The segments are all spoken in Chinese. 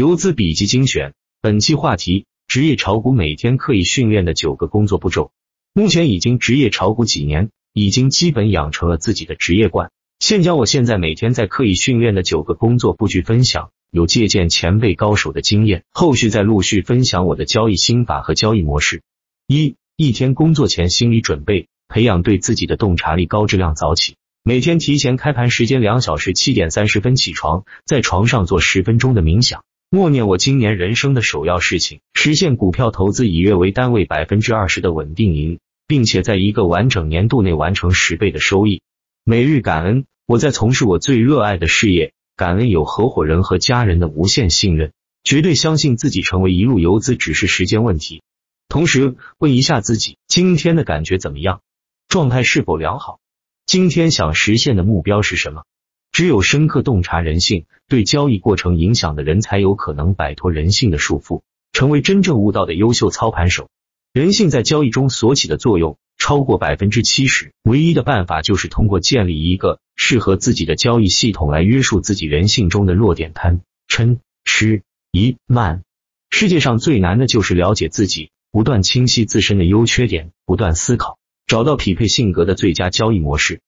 游资笔记精选，本期话题：职业炒股每天刻意训练的九个工作步骤。目前已经职业炒股几年，已经基本养成了自己的职业观。现将我现在每天在刻意训练的九个工作布局分享，有借鉴前辈高手的经验，后续再陆续分享我的交易心法和交易模式。一、一天工作前心理准备，培养对自己的洞察力，高质量早起。每天提前开盘时间两小时，七点三十分起床，在床上做十分钟的冥想。默念我今年人生的首要事情，实现股票投资以月为单位百分之二十的稳定盈，并且在一个完整年度内完成十倍的收益。每日感恩，我在从事我最热爱的事业，感恩有合伙人和家人的无限信任，绝对相信自己成为一路游资只是时间问题。同时问一下自己，今天的感觉怎么样？状态是否良好？今天想实现的目标是什么？只有深刻洞察人性，对交易过程影响的人才有可能摆脱人性的束缚，成为真正悟道的优秀操盘手。人性在交易中所起的作用超过百分之七十，唯一的办法就是通过建立一个适合自己的交易系统来约束自己人性中的弱点贪、嗔、痴、疑、慢。世界上最难的就是了解自己，不断清晰自身的优缺点，不断思考，找到匹配性格的最佳交易模式。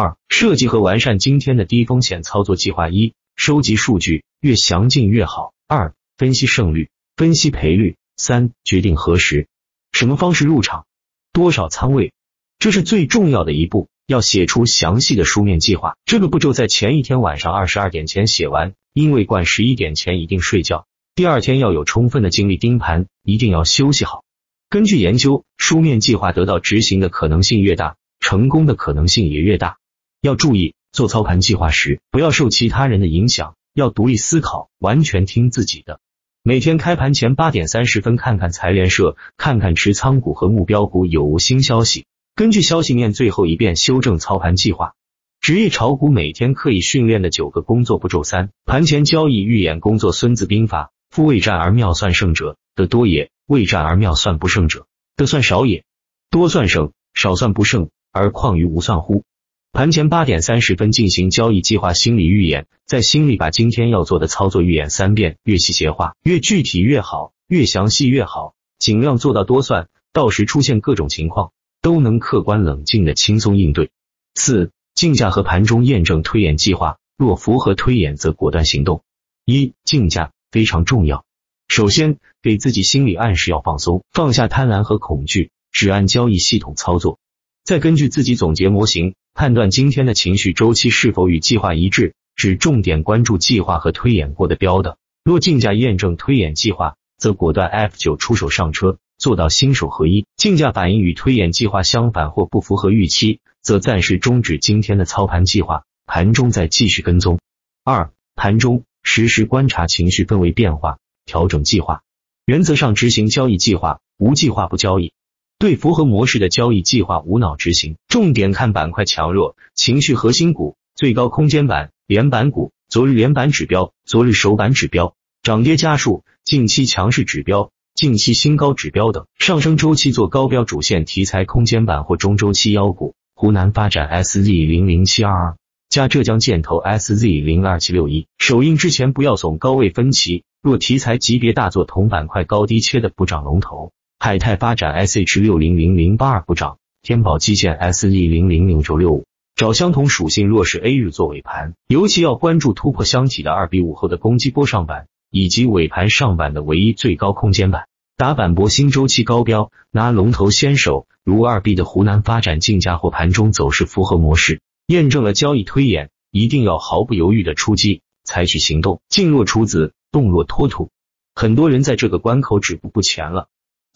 二、设计和完善今天的低风险操作计划。一、收集数据，越详尽越好。二、分析胜率，分析赔率。三、决定何时、什么方式入场，多少仓位，这是最重要的一步。要写出详细的书面计划。这个步骤在前一天晚上二十二点前写完，因为惯十一点前一定睡觉。第二天要有充分的精力盯盘，一定要休息好。根据研究，书面计划得到执行的可能性越大，成功的可能性也越大。要注意，做操盘计划时不要受其他人的影响，要独立思考，完全听自己的。每天开盘前八点三十分看看财联社，看看持仓股和目标股有无新消息，根据消息面最后一遍修正操盘计划。职业炒股每天刻意训练的九个工作步骤：三、盘前交易预演工作。孙子兵法：夫未战而妙算胜者，得多也；未战而妙算不胜者，得算少也。多算胜，少算不胜，而况于无算乎？盘前八点三十分进行交易计划心理预演，在心里把今天要做的操作预演三遍，越细节化越具体越好，越详细越好，尽量做到多算，到时出现各种情况都能客观冷静的轻松应对。四、竞价和盘中验证推演计划，若符合推演则果断行动。一、竞价非常重要，首先给自己心理暗示要放松，放下贪婪和恐惧，只按交易系统操作，再根据自己总结模型。判断今天的情绪周期是否与计划一致，只重点关注计划和推演过的标的。若竞价验证推演计划，则果断 F 九出手上车，做到新手合一。竞价反应与推演计划相反或不符合预期，则暂时终止今天的操盘计划，盘中再继续跟踪。二、盘中实时观察情绪氛围变化，调整计划。原则上执行交易计划，无计划不交易。对符合模式的交易计划无脑执行，重点看板块强弱、情绪核心股、最高空间板、连板股、昨日连板指标、昨日首板指标、涨跌家数、近期强势指标、近期新高指标等。上升周期做高标主线题材空间板或中周期妖股，湖南发展 SZ 零零七二二加浙江建投 SZ 零二七六一。首映之前不要总高位分歧，若题材级别大做同板块高低切的补涨龙头。海泰发展 SH 六零零零八二不涨，天宝基建 SE 零零零九六五找相同属性弱势 A 日做尾盘，尤其要关注突破箱体的二比五后的攻击波上板，以及尾盘上板的唯一最高空间板，打板博新周期高标，拿龙头先手，如二 B 的湖南发展竞价或盘中走势符合模式，验证了交易推演，一定要毫不犹豫的出击，采取行动，静若处子，动若脱兔。很多人在这个关口止步不前了。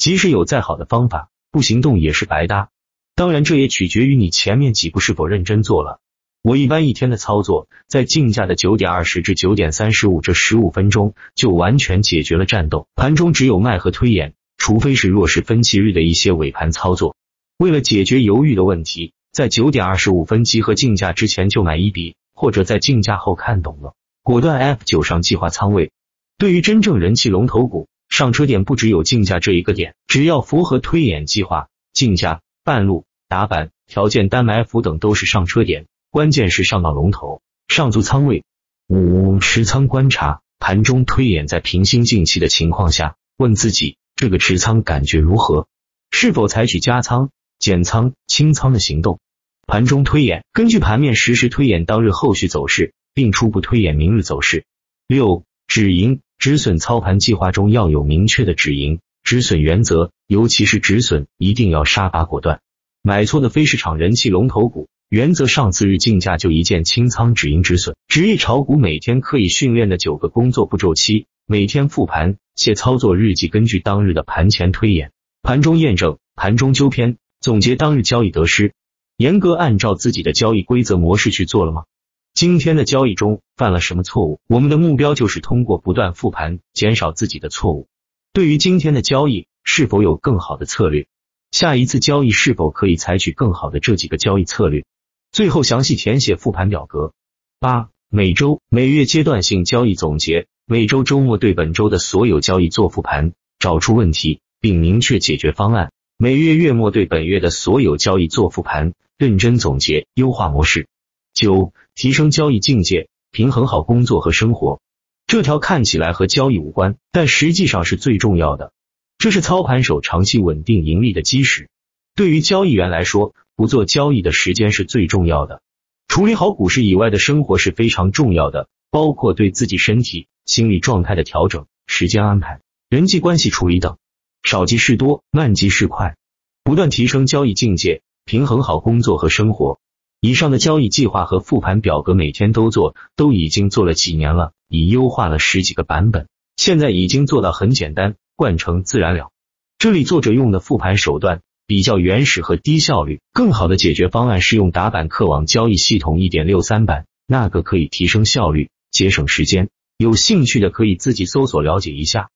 即使有再好的方法，不行动也是白搭。当然，这也取决于你前面几步是否认真做了。我一般一天的操作，在竞价的九点二十至九点三十五这十五分钟，就完全解决了战斗。盘中只有卖和推演，除非是弱势分歧日的一些尾盘操作。为了解决犹豫的问题，在九点二十五分集合竞价之前就买一笔，或者在竞价后看懂了，果断 F 九上计划仓位。对于真正人气龙头股。上车点不只有竞价这一个点，只要符合推演计划，竞价、半路、打板、条件单埋伏等都是上车点。关键是上到龙头，上足仓位。五持仓观察，盘中推演在平心静气的情况下，问自己这个持仓感觉如何，是否采取加仓、减仓、清仓的行动。盘中推演，根据盘面实时推演当日后续走势，并初步推演明日走势。六、止盈止损操盘计划中要有明确的止盈止损原则，尤其是止损一定要杀伐果断。买错的非市场人气龙头股，原则上次日竞价就一键清仓止盈止损。职业炒股每天刻意训练的九个工作步骤七，每天复盘且操作日记，根据当日的盘前推演，盘中验证，盘中纠偏，总结当日交易得失。严格按照自己的交易规则模式去做了吗？今天的交易中犯了什么错误？我们的目标就是通过不断复盘，减少自己的错误。对于今天的交易，是否有更好的策略？下一次交易是否可以采取更好的这几个交易策略？最后详细填写复盘表格。八、每周、每月阶段性交易总结，每周周末对本周的所有交易做复盘，找出问题并明确解决方案。每月月末对本月的所有交易做复盘。认真总结优化模式。九、提升交易境界，平衡好工作和生活。这条看起来和交易无关，但实际上是最重要的。这是操盘手长期稳定盈利的基石。对于交易员来说，不做交易的时间是最重要的。处理好股市以外的生活是非常重要的，包括对自己身体、心理状态的调整、时间安排、人际关系处理等。少即是多，慢即是快，不断提升交易境界。平衡好工作和生活。以上的交易计划和复盘表格每天都做，都已经做了几年了，已优化了十几个版本，现在已经做到很简单，惯成自然了。这里作者用的复盘手段比较原始和低效率，更好的解决方案是用打板客网交易系统一点六三版，那个可以提升效率、节省时间。有兴趣的可以自己搜索了解一下。